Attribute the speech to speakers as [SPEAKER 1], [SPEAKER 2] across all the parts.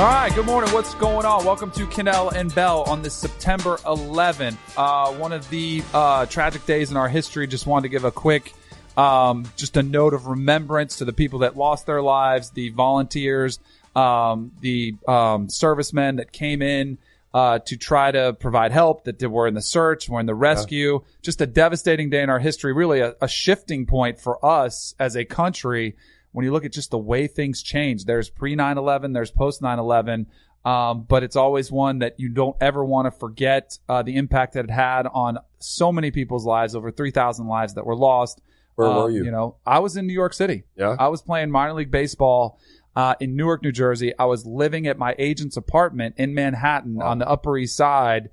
[SPEAKER 1] All right, good morning. What's going on? Welcome to Kanell and Bell on this September 11th, uh, one of the uh, tragic days in our history. Just wanted to give a quick, um, just a note of remembrance to the people that lost their lives, the volunteers, um, the um, servicemen that came in uh, to try to provide help, that were in the search, were in the rescue. Just a devastating day in our history, really a, a shifting point for us as a country when you look at just the way things change, there's pre 9 11, there's post 9 11. Um, but it's always one that you don't ever want to forget uh, the impact that it had on so many people's lives, over 3,000 lives that were lost.
[SPEAKER 2] Where
[SPEAKER 1] Uh,
[SPEAKER 2] were you?
[SPEAKER 1] You know, I was in New York City.
[SPEAKER 2] Yeah?
[SPEAKER 1] I was playing minor league baseball uh, in Newark, New Jersey. I was living at my agent's apartment in Manhattan on the Upper East Side.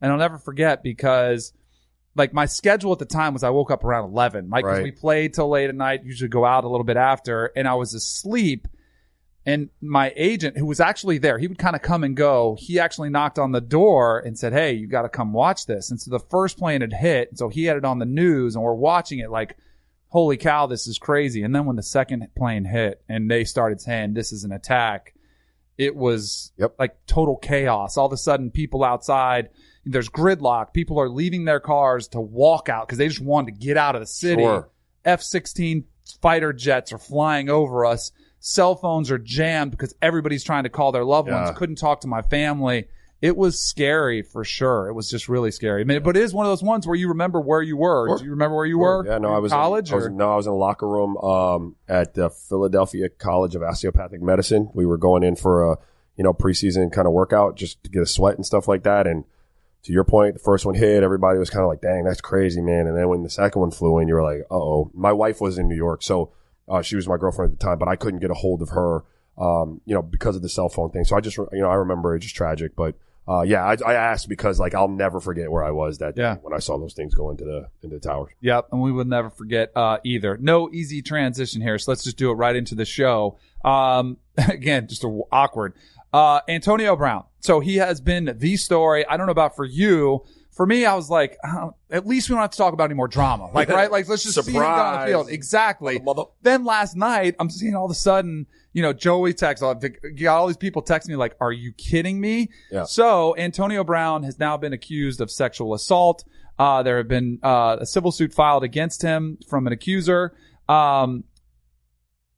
[SPEAKER 1] And I'll never forget because like my schedule at the time was I woke up around 11. Like
[SPEAKER 2] Right.
[SPEAKER 1] we played till late at night, usually go out a little bit after, and I was asleep. And my agent, who was actually there, he would kind of come and go. He actually knocked on the door and said, Hey, you got to come watch this. And so the first plane had hit. And so he had it on the news and we're watching it like, holy cow, this is crazy. And then when the second plane hit and they started saying, this is an attack, it was
[SPEAKER 2] Yep.
[SPEAKER 1] like total chaos. All of a sudden, people outside, there's gridlock. People are leaving their cars to walk out because they just wanted to get out of the city.
[SPEAKER 2] Sure.
[SPEAKER 1] F 16 fighter jets are flying over us. Cell phones are jammed because everybody's trying to call their loved
[SPEAKER 2] Yeah.
[SPEAKER 1] ones. Couldn't talk to my family. It was scary for sure. It was just really scary. I mean, but it is one of those ones where you remember where you were.
[SPEAKER 2] Sure.
[SPEAKER 1] Do you remember where you were?
[SPEAKER 2] Yeah, no,
[SPEAKER 1] Were
[SPEAKER 2] I was
[SPEAKER 1] college
[SPEAKER 2] In, I was, no, I was in a locker room um, at the Philadelphia College of Osteopathic Medicine. We were going in for a you know preseason kind of workout just to get a sweat and stuff like that. And to your point, the first one hit, everybody was kind of like, "Dang, that's crazy, man." And then when the second one flew in, you were like, "Uh oh." My wife was in New York, so uh, she was my girlfriend at the time, but I couldn't get a hold of her, um, you know, because of the cell phone thing. So I just, you know, I remember it just tragic, but. Uh, yeah, I, I asked because like I'll never forget where I was that day
[SPEAKER 1] Yeah.
[SPEAKER 2] when I saw those things go into the into the towers.
[SPEAKER 1] Yep, and we will never forget uh, either. No easy transition here, so let's just do it right into the show. Um, again, just a, awkward. Uh, Antonio Brown. So he has been the story. I don't know about for you. For me, I was like, uh, at least we don't have to talk about any more drama. Like, right? Like, let's just see him go on the field. Exactly.
[SPEAKER 2] Mother-
[SPEAKER 1] Then last night, I'm seeing all of a sudden, you know, Joey texts, all all these people text me like, are you kidding me?
[SPEAKER 2] Yeah.
[SPEAKER 1] So Antonio Brown has now been accused of sexual assault. Uh, there have been, uh, a civil suit filed against him from an accuser. Um,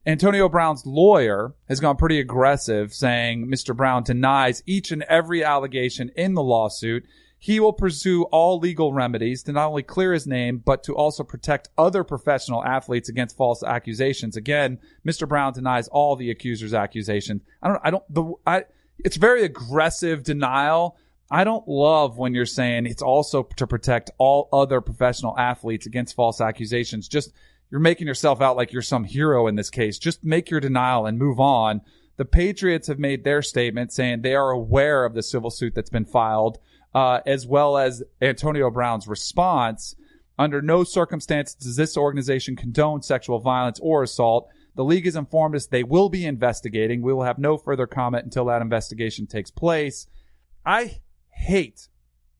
[SPEAKER 1] Antonio Brown's lawyer has gone pretty aggressive saying Mr. Brown denies each and every allegation in the lawsuit. He will pursue all legal remedies to not only clear his name, but to also protect other professional athletes against false accusations. Again, Mr. Brown denies all the accuser's accusations. I don't, I don't, the, I, it's very aggressive denial. I don't love when you're saying it's also to protect all other professional athletes against false accusations. Just, you're making yourself out like you're some hero in this case. Just make your denial and move on. The Patriots have made their statement saying they are aware of the civil suit that's been filed, uh, as well as Antonio Brown's response. Under no circumstances does this organization condone sexual violence or assault. The league has informed us they will be investigating. We will have no further comment until that investigation takes place. I hate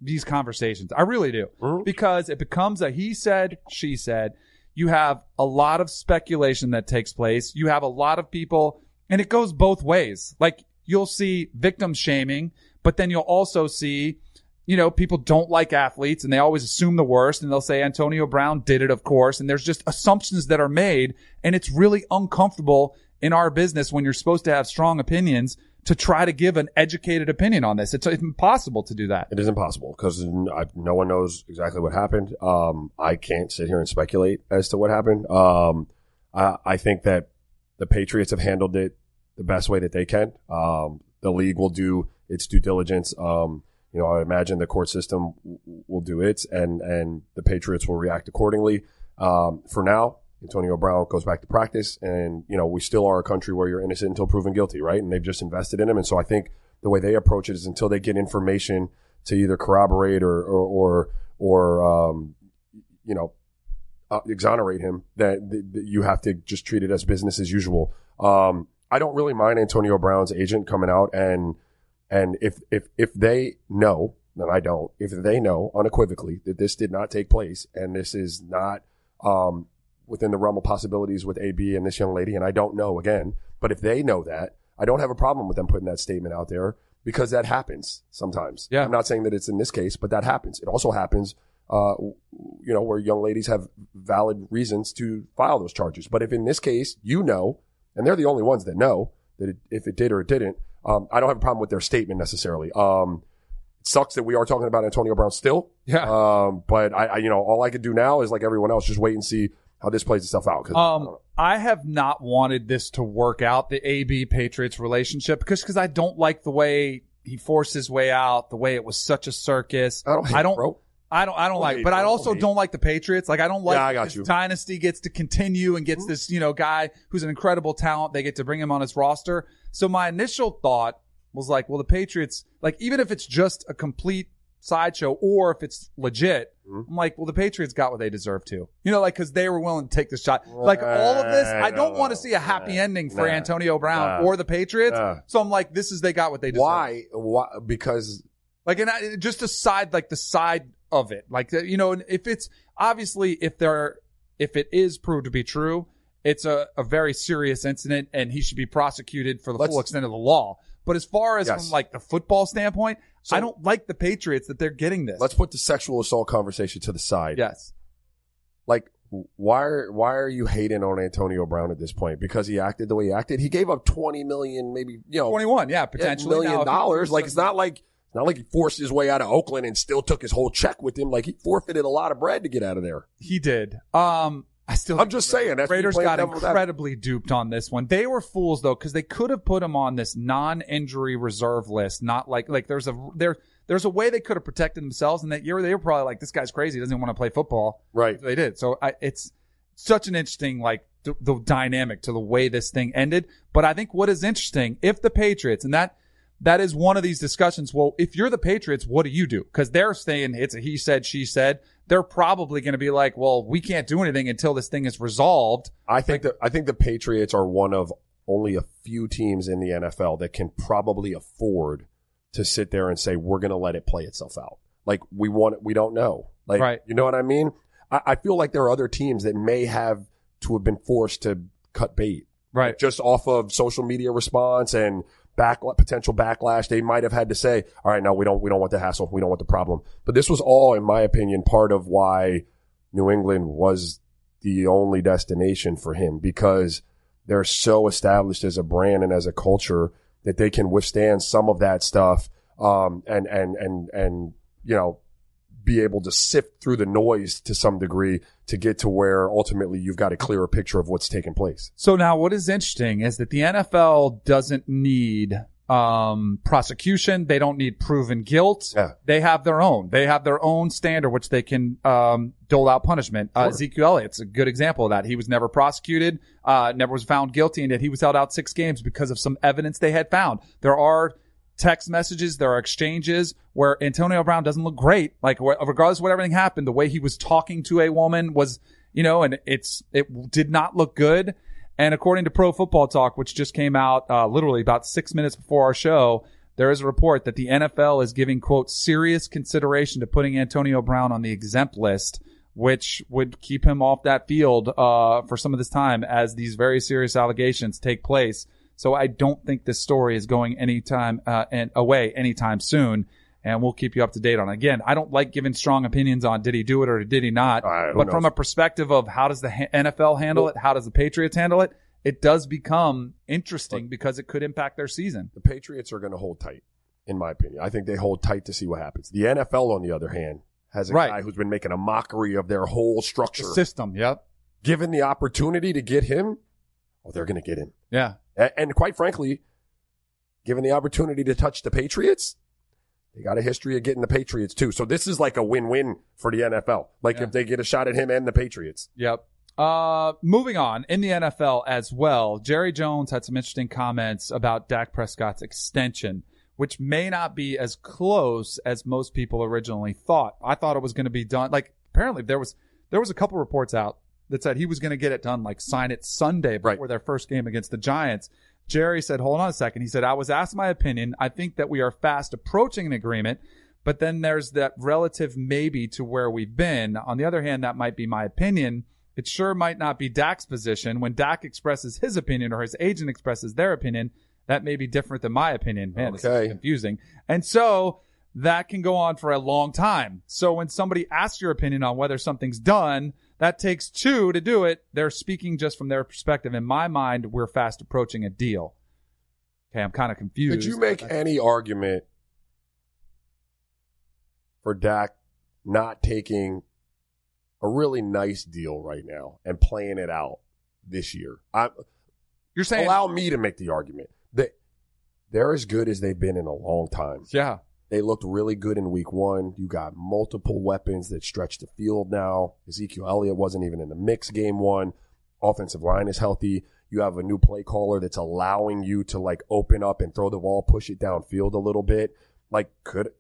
[SPEAKER 1] these conversations. I really do.
[SPEAKER 2] Mhm.
[SPEAKER 1] Because it becomes a he said, she said. You have a lot of speculation that takes place. You have a lot of people, and it goes both ways. Like you'll see victim shaming, but then you'll also see, you know, people don't like athletes and they always assume the worst and they'll say Antonio Brown did it, of course. And there's just assumptions that are made. And it's really uncomfortable in our business when you're supposed to have strong opinions to try to give an educated opinion on this. It's impossible to do that.
[SPEAKER 2] It is impossible because no one knows exactly what happened. Um, I can't sit here and speculate as to what happened. Um, I, I think that the Patriots have handled it the best way that they can. Um, the league will do its due diligence. Um, you know, I imagine the court system will do its, and and the Patriots will react accordingly. Um, for now, Antonio Brown goes back to practice, and you know, we still are a country where you're innocent until proven guilty, right? And they've just invested in him, and so I think the way they approach it is until they get information to either corroborate or or or, or um, you know uh, exonerate him that, that you have to just treat it as business as usual. Um, I don't really mind Antonio Brown's agent coming out and and if if if they know, and I don't, if they know unequivocally that this did not take place and this is not um, within the realm of possibilities with AB and this young lady, and I don't know again, but if they know that, I don't have a problem with them putting that statement out there because that happens sometimes.
[SPEAKER 1] Yeah.
[SPEAKER 2] I'm not saying that it's in this case, but that happens. It also happens, uh, you know, where young ladies have valid reasons to file those charges. But if in this case, you know, and they're the only ones that know that it, if it did or it didn't, um, I don't have a problem with their statement necessarily. Um, it sucks that we are talking about Antonio Brown still.
[SPEAKER 1] Yeah.
[SPEAKER 2] Um, but I, I, you know, all I could do now is like everyone else, just wait and see how this plays itself out. I
[SPEAKER 1] Um,
[SPEAKER 2] know.
[SPEAKER 1] I have not wanted this to work out the AB Patriots relationship because because I don't like the way he forced his way out, the way it was such a circus.
[SPEAKER 2] I don't,
[SPEAKER 1] I don't. I don't. I don't
[SPEAKER 2] Don't
[SPEAKER 1] like.
[SPEAKER 2] hate,
[SPEAKER 1] But I also
[SPEAKER 2] Don't
[SPEAKER 1] don't like the Patriots. Like I don't like
[SPEAKER 2] Yeah, I got
[SPEAKER 1] this
[SPEAKER 2] you.
[SPEAKER 1] dynasty gets to continue and gets this you know guy who's an incredible talent. They get to bring him on his roster. So my initial thought was like, well, the Patriots, like even if it's just a complete sideshow or if it's legit,
[SPEAKER 2] Mhm.
[SPEAKER 1] I'm like, well, the Patriots got what they deserve to. You know, like because they were willing to take the shot. Like all of this, I don't want to see a happy ending for
[SPEAKER 2] nah,
[SPEAKER 1] Antonio Brown
[SPEAKER 2] nah,
[SPEAKER 1] or the Patriots.
[SPEAKER 2] nah.
[SPEAKER 1] So I'm like, this is they got what they deserve.
[SPEAKER 2] Why? Why? Because
[SPEAKER 1] Like, and I, just a side, like the side of it, like you know, if it's obviously if there, if it is proved to be true, it's a, a very serious incident, and he should be prosecuted for the
[SPEAKER 2] Let's-
[SPEAKER 1] full extent of the law. But as far as
[SPEAKER 2] Yes.
[SPEAKER 1] from like the football standpoint,
[SPEAKER 2] So-
[SPEAKER 1] I don't like the Patriots that they're getting this.
[SPEAKER 2] let's put the sexual assault conversation to the side.
[SPEAKER 1] yes,
[SPEAKER 2] Like, why are why are you hating on Antonio Brown at this point? Because he acted the way he acted. He gave up twenty million, maybe you know,
[SPEAKER 1] twenty one, yeah, potentially
[SPEAKER 2] million
[SPEAKER 1] Now,
[SPEAKER 2] dollars. Like it's not like it's not like he forced his way out of Oakland and still took his whole check with him. Like he forfeited a lot of bread to get out of there.
[SPEAKER 1] He did. Um, I still.
[SPEAKER 2] I'm just saying. That's
[SPEAKER 1] Raiders got incredibly duped on this one. They were fools though, because they could have put him on this non-injury reserve list. Not like like there's a there there's a way they could have protected themselves. And that year they were probably like, this guy's crazy. He doesn't want to play football.
[SPEAKER 2] Right.
[SPEAKER 1] They did. So I, it's such an interesting like the, the dynamic to the way this thing ended. But I think what is interesting, if the Patriots and that that is one of these discussions. Well, if you're the Patriots, what do you do? Because they're saying it's a he said, she said. They're probably going to be like, well, we can't do anything until this thing is resolved.
[SPEAKER 2] I think that I think the Patriots are one of only a few teams in the NFL that can probably afford to sit there and say we're going to let it play itself out. Like we want, we don't know. Like
[SPEAKER 1] Right.
[SPEAKER 2] you know what I mean? I, I feel like there are other teams that may have to have been forced to cut bait
[SPEAKER 1] Right.
[SPEAKER 2] just off of social media response and back potential backlash. They might have had to say, "All right, no, we don't, we don't want the hassle, we don't want the problem." But this was all, in my opinion, part of why New England was the only destination for him because they're so established as a brand and as a culture that they can withstand some of that stuff, um, and and and and you know be able to sift through the noise to some degree to get to where ultimately you've got a clearer picture of what's taking place.
[SPEAKER 1] So now what is interesting is that the NFL doesn't need um prosecution. They don't need proven guilt.
[SPEAKER 2] Yeah.
[SPEAKER 1] they have their own. They have their own standard which they can um dole out punishment. Uh, ezekiel elliott's a good example of that. He was never prosecuted uh never was found guilty and yet he was held out six games because of some evidence they had found. There are text messages there are exchanges where antonio brown doesn't look great like regardless of what everything happened the way he was talking to a woman was you know and it's it did not look good and according to Pro Football Talk, which just came out uh, literally about six minutes before our show, there is a report that the NFL is giving quote serious consideration to putting Antonio Brown on the exempt list, which would keep him off that field uh, for some of this time as these very serious allegations take place. So I don't think this story is going anytime uh, and away anytime soon. And we'll keep you up to date on it. Again, I don't like giving strong opinions on did he do it or did he not.
[SPEAKER 2] Right,
[SPEAKER 1] but from a perspective of how does the ha- NFL handle it, how does the Patriots handle it, it does become interesting because it could impact their season.
[SPEAKER 2] the Patriots are going to hold tight, in my opinion. I think they hold tight to see what happens. The NFL, on the other hand, has a
[SPEAKER 1] Right.
[SPEAKER 2] guy who's been making a mockery of their whole
[SPEAKER 1] The
[SPEAKER 2] structure.
[SPEAKER 1] system, yep.
[SPEAKER 2] Given the opportunity to get him, oh, they're going to get him.
[SPEAKER 1] Yeah.
[SPEAKER 2] And quite frankly, given the opportunity to touch the Patriots, they got a history of getting the Patriots too. So this is like a win-win for the NFL. Like
[SPEAKER 1] Yeah.
[SPEAKER 2] if they get a shot at him and the Patriots.
[SPEAKER 1] Yep. Uh, moving on in the NFL as well, Jerry Jones had some interesting comments about Dak Prescott's extension, which may not be as close as most people originally thought. I thought it was going to be done. Like apparently there was there was a couple reports out that said he was going to get it done, like sign it Sunday before
[SPEAKER 2] Right.
[SPEAKER 1] their first game against the Giants. Jerry said, "Hold on a second. He said, "I was asked my opinion. I think that we are fast approaching an agreement." But then there's that relative maybe to where we've been. On the other hand, that might be my opinion. It sure might not be Dak's position. When Dak expresses his opinion or his agent expresses their opinion, That may be different than my opinion. Man, this
[SPEAKER 2] Okay.
[SPEAKER 1] is confusing. And so that can go on for a long time. So when somebody asks your opinion on whether something's done, that takes two to do it. They're speaking just from their perspective. In my mind, we're fast approaching a deal. Okay, I'm kind of confused.
[SPEAKER 2] Could you make any argument for Dak not taking a really nice deal right now and playing it out this year? I,
[SPEAKER 1] You're saying,
[SPEAKER 2] allow me to make the argument that they're as good as they've been in a long time.
[SPEAKER 1] yeah,
[SPEAKER 2] They looked really good in week one. You got multiple weapons that stretch the field now. Ezekiel Elliott wasn't even in the mix game one. Offensive line is healthy. You have a new play caller that's allowing you to like open up and throw the ball, push it downfield a little bit. Like, could,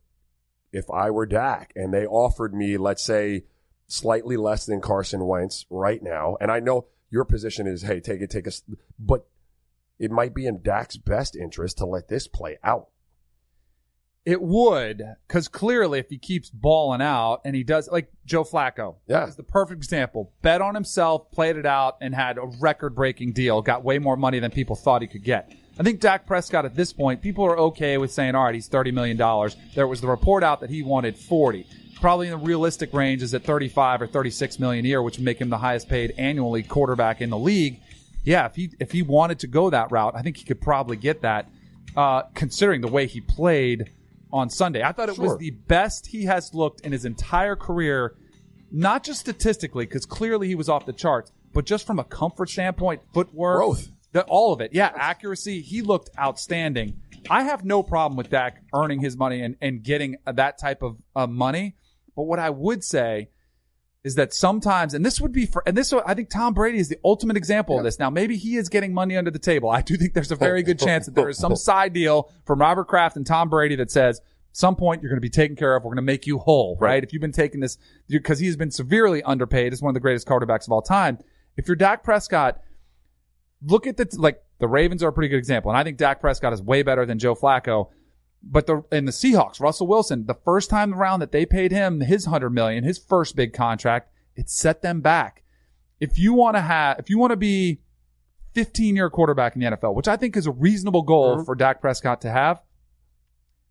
[SPEAKER 2] if I were Dak and they offered me, let's say, slightly less than Carson Wentz right now, and I know your position is, hey, take it, take us, but it might be in Dak's best interest to let this play out.
[SPEAKER 1] It would, because clearly if he keeps balling out and he does, like Joe Flacco,
[SPEAKER 2] Yeah.
[SPEAKER 1] is the perfect example. Bet on himself, played it out, and had a record breaking deal. Got way more money than people thought he could get. I think Dak Prescott at this point, people are okay with saying, all right, he's $30 million. There was the report out that he wanted 40. Probably in the realistic range is at 35 or 36 million a year, which would make him the highest paid annually quarterback in the league. Yeah, if he if he wanted to go that route, I think he could probably get that. Uh, considering the way he played on Sunday, I thought it was the best he has looked in his entire career not just statistically, because clearly he was off the charts, but just from a comfort standpoint, footwork,
[SPEAKER 2] Growth.
[SPEAKER 1] the, all of it. Yeah, accuracy. He looked outstanding. I have no problem with Dak earning his money and, and getting that type of uh, money. But what I would say is that sometimes, and this would be for, and this, I think Tom Brady is the ultimate example of this. Now, maybe he is getting money under the table. I do think there's a very good chance that there is some side deal from Robert Kraft and Tom Brady that says, some point you're going to be taken care of. We're going to make you whole, right?
[SPEAKER 2] Right.
[SPEAKER 1] If you've been taking this, because he's been severely underpaid as one of the greatest quarterbacks of all time. If you're Dak Prescott, look at the like the Ravens are a pretty good example, and I think Dak Prescott is way better than Joe Flacco. But the in the Seahawks, Russell Wilson, the first time around that they paid him his hundred million, his first big contract, it set them back. If you want to have, if you want to be 15 year quarterback in the NFL, which I think is a reasonable goal for Dak Prescott to have,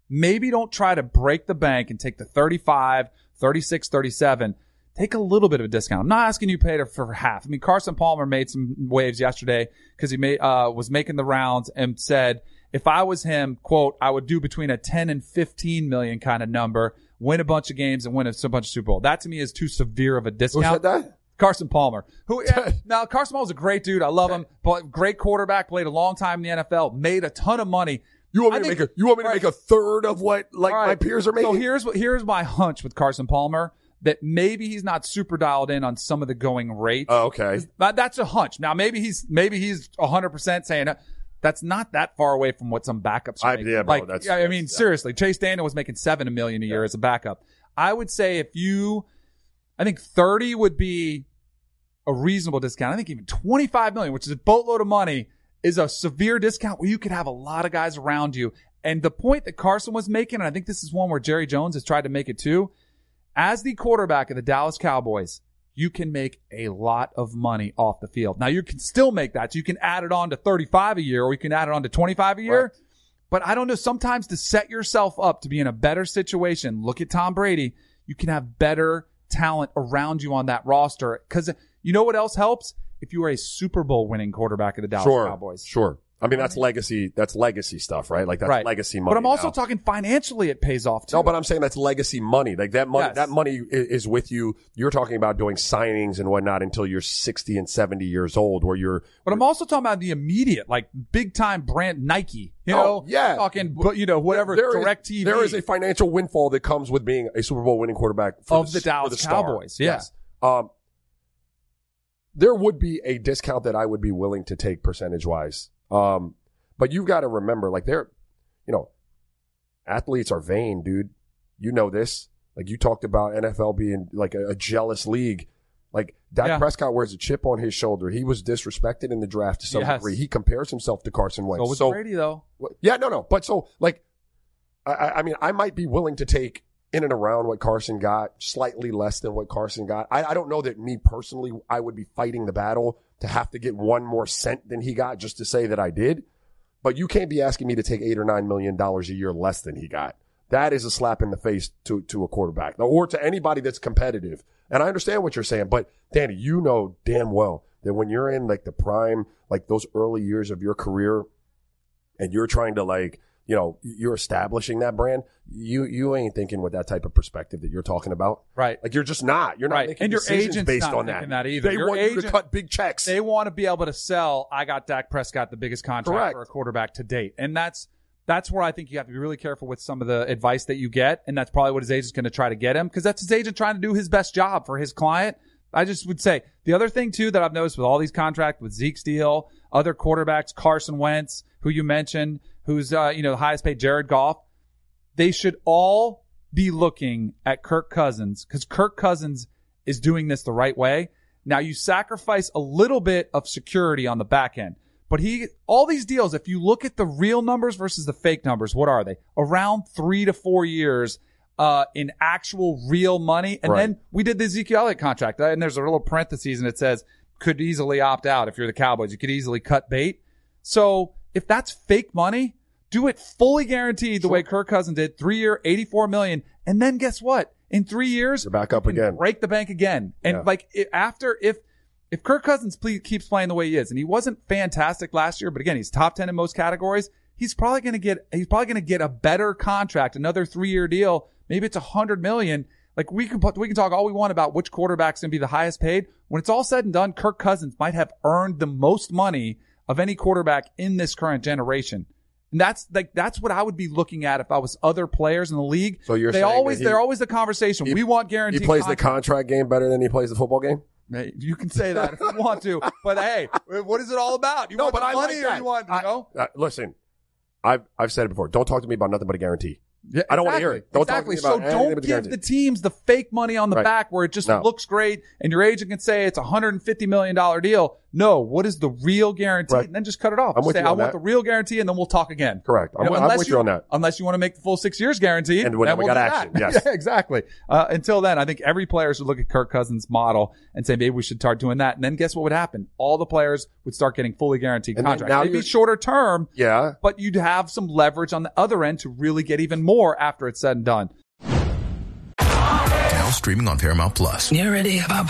[SPEAKER 1] maybe don't try to break the bank and take the 35, 36, 37. Take a little bit of a discount. I'm not asking you to pay it for half. I mean, Carson Palmer made some waves yesterday because he made, uh, was making the rounds and said, if I was him, quote, I would do between a 10 and 15 million kind of number, win a bunch of games and win a, a bunch of Super Bowl. That to me is too severe of a
[SPEAKER 2] Who
[SPEAKER 1] discount.
[SPEAKER 2] said that?
[SPEAKER 1] Carson Palmer, who yeah, now Carson Palmer's a great dude. I love him, but great quarterback, played a long time in the NFL, made a ton of money.
[SPEAKER 2] You want me
[SPEAKER 1] I
[SPEAKER 2] to
[SPEAKER 1] think-
[SPEAKER 2] make a you want me to
[SPEAKER 1] All
[SPEAKER 2] make a third of what like
[SPEAKER 1] All
[SPEAKER 2] my peers are making?
[SPEAKER 1] So here's what here's my hunch with Carson Palmer that maybe he's not super dialed in on some of the going rates.
[SPEAKER 2] oh, okay.
[SPEAKER 1] That, that's a hunch. Now maybe he's maybe he's hundred percent saying that's not that far away from what some backups are
[SPEAKER 2] I- yeah, bro,
[SPEAKER 1] like,
[SPEAKER 2] that's-
[SPEAKER 1] I mean,
[SPEAKER 2] that's-
[SPEAKER 1] seriously, Chase Daniel was making seven a million a year as a backup. I would say if you, I think thirty would be a reasonable discount. I think even twenty five million, which is a boatload of money, is a severe discount where you could have a lot of guys around you. And the point that Carson was making, and I think this is one where Jerry Jones has tried to make it too, as the quarterback of the Dallas Cowboys, you can make a lot of money off the field. Now you can still make that. So you can add it on to 35 a year or you can add it on to 25 a year.
[SPEAKER 2] Right.
[SPEAKER 1] But I don't know, sometimes to set yourself up to be in a better situation, look at Tom Brady, you can have better talent around you on that roster. Cause you know what else helps? If you are a Super Bowl winning quarterback of the Dallas
[SPEAKER 2] Sure.
[SPEAKER 1] Cowboys.
[SPEAKER 2] Sure. I mean that's legacy that's legacy stuff, right? Like that's
[SPEAKER 1] right.
[SPEAKER 2] legacy money.
[SPEAKER 1] But I'm also
[SPEAKER 2] now.
[SPEAKER 1] talking financially it pays off too.
[SPEAKER 2] No, but I'm saying that's legacy money. Like that money,
[SPEAKER 1] Yes.
[SPEAKER 2] that money is with you. You're talking about doing signings and whatnot until you're 60 and 70 years old, where you're
[SPEAKER 1] But I'm also talking about the immediate, like big time brand Nike. You
[SPEAKER 2] Oh,
[SPEAKER 1] know,
[SPEAKER 2] yeah.
[SPEAKER 1] talking, but you know, whatever
[SPEAKER 2] There is-
[SPEAKER 1] direct TV
[SPEAKER 2] There is a financial windfall that comes with being a Super Bowl winning quarterback for
[SPEAKER 1] Of the
[SPEAKER 2] s-
[SPEAKER 1] Dallas
[SPEAKER 2] star.
[SPEAKER 1] Cowboys, yeah.
[SPEAKER 2] Yes. Um, there would be a discount that I would be willing to take percentage wise. Um, but you've got to remember, like they're, you know, athletes are vain, dude. You know this. Like you talked about NFL being like a, a jealous league. Like Dak
[SPEAKER 1] Yeah.
[SPEAKER 2] Prescott wears a chip on his shoulder. He was disrespected in the draft to some
[SPEAKER 1] Yes.
[SPEAKER 2] degree. He compares himself to Carson Wentz.
[SPEAKER 1] So was
[SPEAKER 2] so
[SPEAKER 1] Brady though.
[SPEAKER 2] Yeah, no, no. But so, like, I- I, I mean, I might be willing to take in and around what Carson got, slightly less than what Carson got. I, I don't know that me personally, I would be fighting the battle to have to get one more cent than he got just to say that I did. but you can't be asking me to take eight or nine million dollars a year less than he got. That is a slap in the face to, to a quarterback or to anybody that's competitive. And I understand what you're saying, but Danny, you know damn well that when you're in like the prime, like those early years of your career and you're trying to like, you know, you're establishing that brand, you, you ain't thinking with that type of perspective that you're talking about.
[SPEAKER 1] Right.
[SPEAKER 2] Like you're just not. You're not
[SPEAKER 1] Right.
[SPEAKER 2] making
[SPEAKER 1] And your
[SPEAKER 2] decisions
[SPEAKER 1] agent's
[SPEAKER 2] based
[SPEAKER 1] not
[SPEAKER 2] on that.
[SPEAKER 1] that either.
[SPEAKER 2] They
[SPEAKER 1] Your
[SPEAKER 2] want you to cut big checks.
[SPEAKER 1] They want to be able to sell. I got Dak Prescott the biggest contract
[SPEAKER 2] Correct.
[SPEAKER 1] for a quarterback to date, and that's that's where I think you have to be really careful with some of the advice that you get, and that's probably what his agent's going to try to get him because that's his agent trying to do his best job for his client. I just would say the other thing too that I've noticed with all these contracts with Zeke Steele, other quarterbacks, Carson Wentz, who you mentioned, who's uh, you know the highest paid, Jared Goff, they should all be looking at Kirk Cousins because Kirk Cousins is doing this the right way. Now you sacrifice a little bit of security on the back end, but he, all these deals, if you look at the real numbers versus the fake numbers, what are they? Around three to four years, uh, in actual real money. And
[SPEAKER 2] Right.
[SPEAKER 1] then we did the Ezekiel Elliott contract and there's a little parentheses and it says could easily opt out. If you're the Cowboys, you could easily cut bait. So if that's fake money, do it fully guaranteed the way Kirk Cousins did, three year, 84 million. And then guess what? In three years,
[SPEAKER 2] You're back up again.
[SPEAKER 1] break the bank again. And
[SPEAKER 2] Yeah.
[SPEAKER 1] like after, if, if Kirk Cousins ple- keeps playing the way he is, and he wasn't fantastic last year, but again, he's top 10 in most categories, he's probably going to get, he's probably going to get a better contract, another three year deal. Maybe it's a hundred million. Like we can put, we can talk all we want about which quarterback's going to be the highest paid. When it's all said and done, Kirk Cousins might have earned the most money of any quarterback in this current generation. And that's like that's what I would be looking at if I was other players in the league.
[SPEAKER 2] So you're
[SPEAKER 1] they always
[SPEAKER 2] he-
[SPEAKER 1] they're always the conversation.
[SPEAKER 2] he-
[SPEAKER 1] we want guarantees.
[SPEAKER 2] He
[SPEAKER 1] guaranteed.
[SPEAKER 2] plays the contract game better than he plays the football game.
[SPEAKER 1] You can say that if you want to, but hey, what is it all about? You
[SPEAKER 2] No,
[SPEAKER 1] want
[SPEAKER 2] but I
[SPEAKER 1] money
[SPEAKER 2] like
[SPEAKER 1] or you want you
[SPEAKER 2] I-
[SPEAKER 1] know?
[SPEAKER 2] Uh, listen, I've I've said it before. Don't talk to me about nothing but a guarantee.
[SPEAKER 1] Yeah,
[SPEAKER 2] I don't wanna hear it. Don't talk to me
[SPEAKER 1] so
[SPEAKER 2] about anything
[SPEAKER 1] don't give the teams the fake money on the
[SPEAKER 2] Right.
[SPEAKER 1] back where it just
[SPEAKER 2] No.
[SPEAKER 1] looks great and your agent can say it's a hundred and fifty million dollar deal. No, what is the real guarantee?
[SPEAKER 2] Right.
[SPEAKER 1] And then just cut it off.
[SPEAKER 2] I'm
[SPEAKER 1] Just
[SPEAKER 2] with
[SPEAKER 1] say
[SPEAKER 2] you
[SPEAKER 1] I want
[SPEAKER 2] that.
[SPEAKER 1] the real guarantee, and then we'll talk again.
[SPEAKER 2] Correct. I'm,
[SPEAKER 1] You know,
[SPEAKER 2] I'm
[SPEAKER 1] unless
[SPEAKER 2] with you on that.
[SPEAKER 1] Unless you want to make the full six years guarantee.
[SPEAKER 2] And when
[SPEAKER 1] then
[SPEAKER 2] we
[SPEAKER 1] we'll
[SPEAKER 2] got
[SPEAKER 1] do
[SPEAKER 2] action,
[SPEAKER 1] that.
[SPEAKER 2] yes.
[SPEAKER 1] Yeah, exactly. Uh, until then, I think every player should look at Kirk Cousins' model and say maybe we should start doing that. And then guess what would happen? All the players would start getting fully guaranteed
[SPEAKER 2] And
[SPEAKER 1] contracts.
[SPEAKER 2] now
[SPEAKER 1] Maybe
[SPEAKER 2] you're-
[SPEAKER 1] shorter term,
[SPEAKER 2] Yeah.
[SPEAKER 1] but you'd have some leverage on the other end to really get even more after it's said and done.
[SPEAKER 3] Now streaming on Paramount Plus.
[SPEAKER 4] You ready, Bob?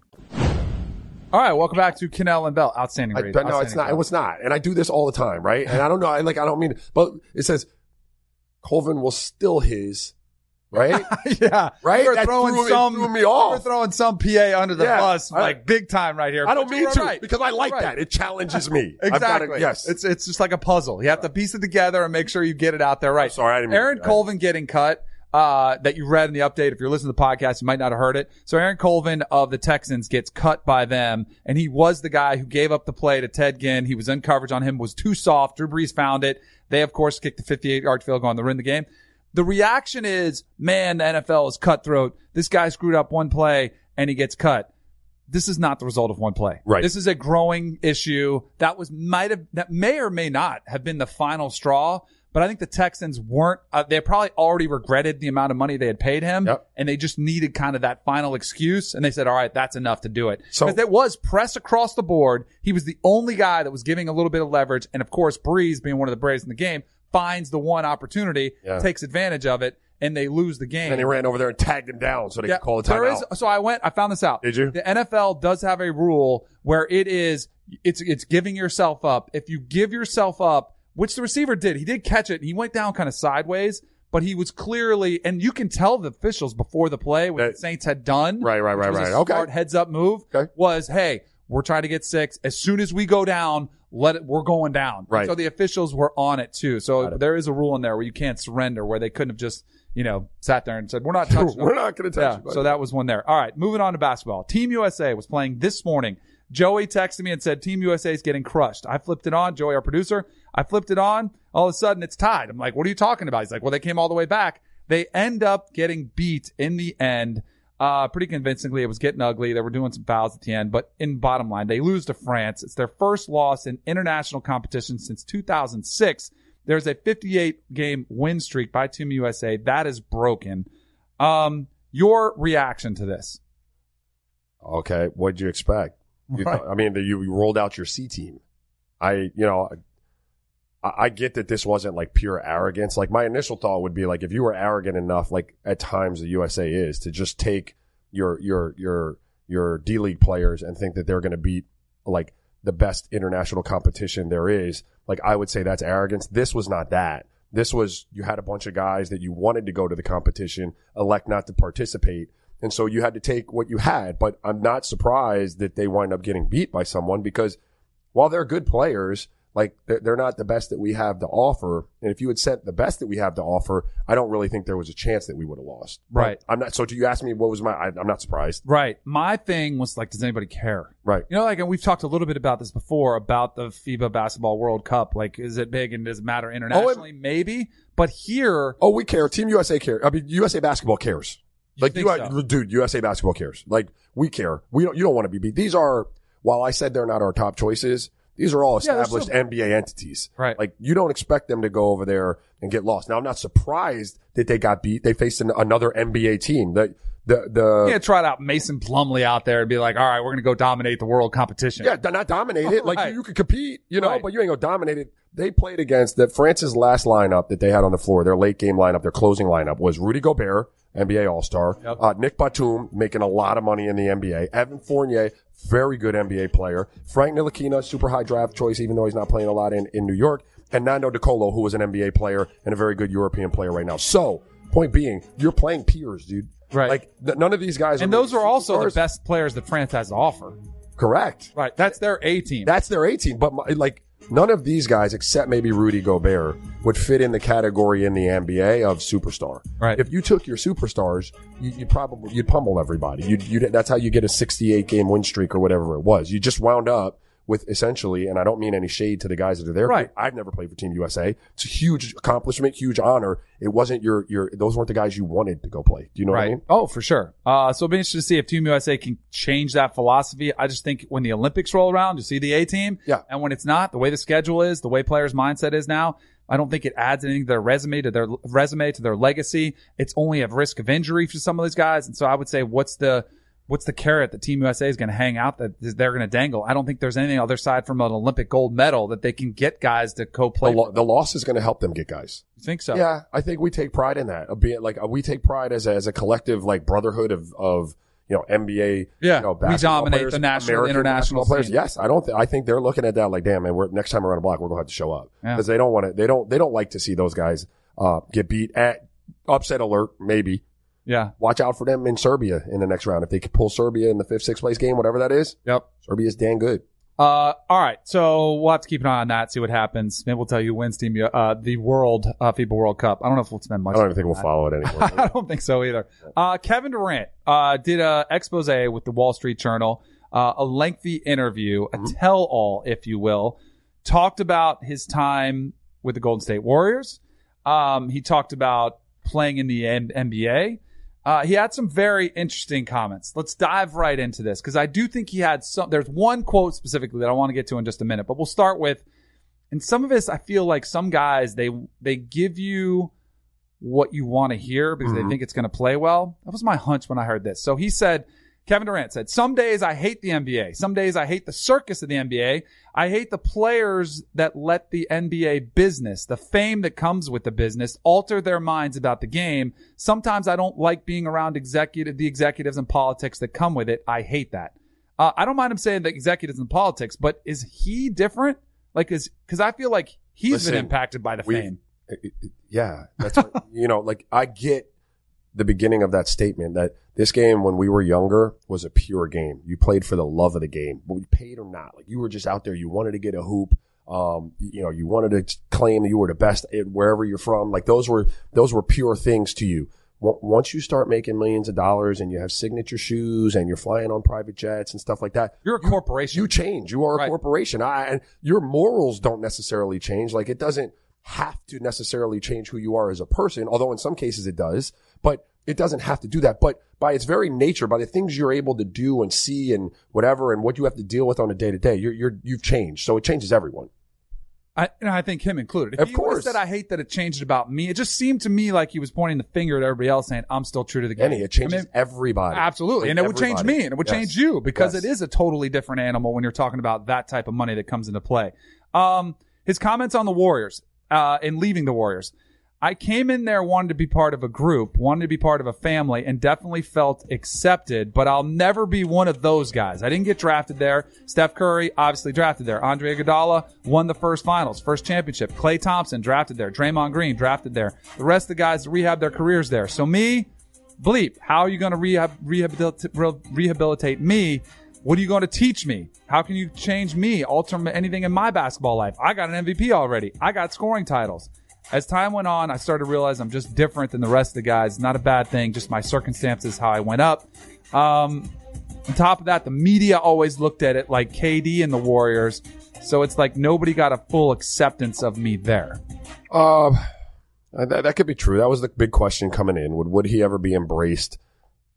[SPEAKER 1] All right, welcome back to Kanell and Bell. Outstanding.
[SPEAKER 2] I, but no, it's not. It was not. And I do this all the time, right? And I don't know. I like. I don't mean. But it says Colvin will still his, right?
[SPEAKER 1] yeah,
[SPEAKER 2] Right?
[SPEAKER 1] We're throwing
[SPEAKER 2] threw me-
[SPEAKER 1] some.
[SPEAKER 2] threw me off.
[SPEAKER 1] We're throwing some PA under the
[SPEAKER 2] Yeah,
[SPEAKER 1] bus,
[SPEAKER 2] I-
[SPEAKER 1] like big time right here.
[SPEAKER 2] I don't mean to
[SPEAKER 1] right.
[SPEAKER 2] because I like
[SPEAKER 1] Right.
[SPEAKER 2] that. It challenges me. I've
[SPEAKER 1] Exactly.
[SPEAKER 2] yes.
[SPEAKER 1] It's it's just like a puzzle. You have to piece it together and make sure you get it out there right.
[SPEAKER 2] sorry, I didn't
[SPEAKER 1] Aaron Colvin getting cut. Uh, that you read in the update. If you're listening to the podcast, you might not have heard it. So Aaron Colvin of the Texans gets cut by them, and he was the guy who gave up the play to Ted Ginn. He was in coverage on him, was too soft. Drew Brees found it. They, of course, kicked the 58 yard field goal and they win the game. The reaction is, man, the NFL is cutthroat. This guy screwed up one play and he gets cut this is not the result of one play.
[SPEAKER 2] Right.
[SPEAKER 1] This is a growing issue that was might have that may or may not have been the final straw. But I think the Texans weren't. Uh, they probably already regretted the amount of money they had paid him,
[SPEAKER 2] Yep.
[SPEAKER 1] and they just needed kind of that final excuse. And they said, "All right, that's enough to do it."
[SPEAKER 2] So-
[SPEAKER 1] it was press across the board. He was the only guy that was giving a little bit of leverage, and of course, Brees, being one of the Braves in the game, finds the one opportunity,
[SPEAKER 2] Yeah.
[SPEAKER 1] takes advantage of it, and they lose the game.
[SPEAKER 2] and he ran over there and tagged him down so they
[SPEAKER 1] Yeah,
[SPEAKER 2] could call a
[SPEAKER 1] there
[SPEAKER 2] timeout.
[SPEAKER 1] is. So I went. I found this out.
[SPEAKER 2] Did you?
[SPEAKER 1] The NFL does have a rule where it is. It's it's giving yourself up. If you give yourself up, which the receiver did, he did catch it. He went down kind of sideways, but he was clearly, and you can tell the officials before the play what
[SPEAKER 2] That-
[SPEAKER 1] the Saints had done.
[SPEAKER 2] Right, right, right,
[SPEAKER 1] a
[SPEAKER 2] right. Okay.
[SPEAKER 1] Heads up move
[SPEAKER 2] Okay.
[SPEAKER 1] was, hey, we're trying to get six. As soon as we go down, let it, we're going down.
[SPEAKER 2] Right.
[SPEAKER 1] So the officials were on it too. So
[SPEAKER 2] it.
[SPEAKER 1] there is a rule in there where you can't surrender, where they couldn't have just, you know, sat there and said, we're not touching.
[SPEAKER 2] We're not going to touch
[SPEAKER 1] Yeah,
[SPEAKER 2] you.
[SPEAKER 1] so that was one there. All right, moving on to basketball. Team USA was playing this morning. Joey texted me and said Team USA is getting crushed. I flipped it on. Joey, our producer, I flipped it on. All of a sudden, it's tied. I'm like, what are you talking about? He's like, well, they came all the way back. They end up getting beat in the end. Uh, pretty convincingly. It was getting ugly. They were doing some fouls at the end, but in bottom line, they lose to France. It's their first loss in international competition since 2006. There's a 58 game win streak by Team USA. That is broken. Um, your reaction to this?
[SPEAKER 2] Okay, what'd you expect? You
[SPEAKER 1] Right.
[SPEAKER 2] I mean, the, you, you rolled out your C team. I, you know, I, I get that this wasn't like pure arrogance. Like my initial thought would be like if you were arrogant enough, like at times the USA is, to just take your your your your D League players and think that they're going to beat like the best international competition there is. Like I would say that's arrogance. This was not that. This was you had a bunch of guys that you wanted to go to the competition, elect not to participate. And so you had to take what you had, but I'm not surprised that they wind up getting beat by someone because while they're good players, like they're, they're not the best that we have to offer. And if you had sent the best that we have to offer, I don't really think there was a chance that we would have lost. But
[SPEAKER 1] Right.
[SPEAKER 2] I'm not. So do you ask me what was my? I, I'm not surprised.
[SPEAKER 1] Right. My thing was like, does anybody care?
[SPEAKER 2] Right.
[SPEAKER 1] You know, like, and we've talked a little bit about this before about the FIBA Basketball World Cup. Like, is it big and does it matter internationally? Oh, Maybe. But here,
[SPEAKER 2] Oh, we care. Team USA care. I mean, USA basketball cares. Like you,
[SPEAKER 1] so?
[SPEAKER 2] dude, USA basketball cares. Like we care. We don't. You don't want to be beat. These are. While I said they're not our top choices, these are all
[SPEAKER 1] Yeah,
[SPEAKER 2] established
[SPEAKER 1] still-
[SPEAKER 2] NBA entities.
[SPEAKER 1] Right.
[SPEAKER 2] Like you don't expect them to go over there and get lost. Now I'm not surprised that they got beat. They faced an, another NBA team. The the the
[SPEAKER 1] you can't trot out Mason Plumlee out there and be like, all right, we're to go dominate the world competition.
[SPEAKER 2] Yeah, not dominate it. Like
[SPEAKER 1] Right.
[SPEAKER 2] you, you could compete, you know,
[SPEAKER 1] Right.
[SPEAKER 2] but you ain't gonna dominate it. They played against that France's last lineup that they had on the floor, their late game lineup, their closing lineup was Rudy Gobert, NBA All Star,
[SPEAKER 1] Yep.
[SPEAKER 2] uh, Nick Batum making a lot of money in the NBA, Evan Fournier, very good NBA player, Frank Ntilikina, super high draft choice, even though he's not playing a lot in, in New York, and Nando De Colo, who was an NBA player and a very good European player right now. So, point being, you're playing peers, dude.
[SPEAKER 1] Right.
[SPEAKER 2] Like th- none of these guys,
[SPEAKER 1] And those are also the best players that France has to offer.
[SPEAKER 2] Correct.
[SPEAKER 1] Right. That's their A team.
[SPEAKER 2] That's their 18. But my, like none of these guys, except maybe Rudy Gobert, would fit in the category in the NBA of superstar.
[SPEAKER 1] Right.
[SPEAKER 2] If you took your superstars, you, you probably you'd pummel everybody. You you that's how you get a 68 game win streak or whatever it was. You just wound up with essentially, and I don't mean any shade to the guys that are there.
[SPEAKER 1] Right.
[SPEAKER 2] I've never played for Team USA. It's a huge accomplishment, huge honor. It wasn't your your those weren't the guys you wanted to go play. Do you know what I mean?
[SPEAKER 1] Oh, for sure. Uh, so it'll be interesting to see if Team USA can change that philosophy. I just think when the Olympics roll around, you see the A team.
[SPEAKER 2] Yeah.
[SPEAKER 1] And when it's not, the way the schedule is, the way players' mindset is now, I don't think it adds anything to their resume, to their resume, to their legacy. It's only at risk of injury for some of these guys. And so I would say, what's the, what's the carrot that Team USA is going to hang out that they're going to dangle? I don't think there's anything other side from an Olympic gold medal that they can get guys to co-play.
[SPEAKER 2] lo- the loss is going to help them get guys.
[SPEAKER 1] You think so?
[SPEAKER 2] Yeah, I think we take pride in that. Being like uh, we take pride as a, as a collective like brotherhood of of you know NBA.
[SPEAKER 1] Yeah,
[SPEAKER 2] you know,
[SPEAKER 1] we dominate
[SPEAKER 2] players,
[SPEAKER 1] the national,
[SPEAKER 2] American
[SPEAKER 1] international
[SPEAKER 2] players.
[SPEAKER 1] scene.
[SPEAKER 2] Yes, I don't. Th- I think they're looking at that like, damn man, we're next time around a block, we're gonna have to show up
[SPEAKER 1] Yeah.
[SPEAKER 2] because they don't want to. They don't. They don't like to see those guys uh, get beat. At upset alert, maybe.
[SPEAKER 1] Yeah.
[SPEAKER 2] Watch out for them in Serbia in the next round. If they could pull Serbia in the fifth, sixth place game, whatever that is,
[SPEAKER 1] Yep.
[SPEAKER 2] Serbia's damn good.
[SPEAKER 1] Uh, all right. So we'll have to keep an eye on that, see what happens. Maybe we'll tell you who wins team, uh, the world, uh, FIBA World Cup. I don't know if we'll spend much.
[SPEAKER 2] I don't even think we'll
[SPEAKER 1] on
[SPEAKER 2] follow it anymore.
[SPEAKER 1] I don't think so either. Uh, Kevin Durant, uh, did a expose with the Wall Street Journal, uh, a lengthy interview, a
[SPEAKER 2] Mm-hmm.
[SPEAKER 1] tell all, if you will, talked about his time with the Golden State Warriors. Um, he talked about playing in the NBA. Uh, he had some very interesting comments. Let's dive right into this because I do think he had some. There's one quote specifically that I want to get to in just a minute, but we'll start with. And some of this, I feel like some guys they they give you what you want to hear because they think it's going to play well. That was my hunch when I heard this. So he said, Kevin Durant said, some days I hate the NBA. Some days I hate the circus of the NBA. I hate the players that let the NBA business, the fame that comes with the business, alter their minds about the game. Sometimes I don't like being around executive, the executives and politics that come with it. I hate that. Uh, I don't mind him saying the executives and politics, but is he different? Like, is, cause I feel like he's
[SPEAKER 2] Listen,
[SPEAKER 1] been impacted by the fame.
[SPEAKER 2] Yeah, that's what, you know, like I get the beginning of that statement that this game when we were younger was a pure game. You played for the love of the game, but you paid or not. Like you were just out there. You wanted to get a hoop. Um, you know, you wanted to claim that you were the best at wherever you're from. Like those were, those were pure things to you. Once you start making millions of dollars and you have signature shoes and you're flying on private jets and stuff like that,
[SPEAKER 1] You're a corporation.
[SPEAKER 2] you change. You are a
[SPEAKER 1] Right.
[SPEAKER 2] corporation. I, and your morals don't necessarily change. Like it doesn't have to necessarily change who you are as a person, although in some cases it does, but it doesn't have to do that. But by its very nature, by the things you're able to do and see and whatever and what you have to deal with on a day to day, you're, you're, you've changed. So it changes everyone.
[SPEAKER 1] I, and I think him included. If
[SPEAKER 2] Of
[SPEAKER 1] he
[SPEAKER 2] course.
[SPEAKER 1] said I hate that it changed about me, it just seemed to me like he was pointing the finger at everybody else, saying I'm still true to the game.
[SPEAKER 2] Kenny, it changes
[SPEAKER 1] I mean,
[SPEAKER 2] everybody.
[SPEAKER 1] Absolutely.
[SPEAKER 2] Like
[SPEAKER 1] and it would change me and it would
[SPEAKER 2] Yes.
[SPEAKER 1] change you because
[SPEAKER 2] Yes.
[SPEAKER 1] it is a totally different animal when you're talking about that type of money that comes into play. Um, his comments on the Warriors, uh, and leaving the Warriors. I came in there wanting to be part of a group, wanted to be part of a family, and definitely felt accepted, but I'll never be one of those guys. I didn't get drafted there. Steph Curry, obviously drafted there. Andre Iguodala won the first finals, first championship. Klay Thompson, drafted there. Draymond Green, drafted there. The rest of the guys rehab their careers there. So me, bleep, how are you going to rehab, rehabilitate, rehabilitate me? What are you going to teach me? How can you change me, alter anything in my basketball life? I got an MVP already. I got scoring titles. As time went on, I started to realize I'm just different than the rest of the guys. Not a bad thing, just my circumstances, how I went up. Um, on top of that, the media always looked at it like KD and the Warriors. So it's like nobody got a full acceptance of me there.
[SPEAKER 2] Uh, that, that could be true. That was the big question coming in. Would would he ever be embraced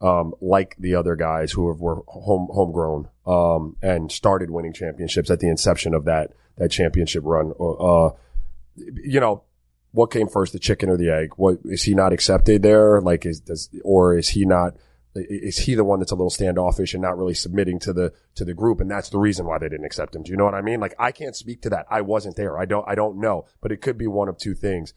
[SPEAKER 2] um, like the other guys who have, were home homegrown um, and started winning championships at the inception of that that championship run? Uh, you know, what came first, the chicken or the egg? What is he not accepted there? Like, is does or is he not? Is he the one that's a little standoffish and not really submitting to the to the group, and that's the reason why they didn't accept him? Do you know what I mean? Like, I can't speak to that. I wasn't there. I don't. I don't know. But it could be one of two things.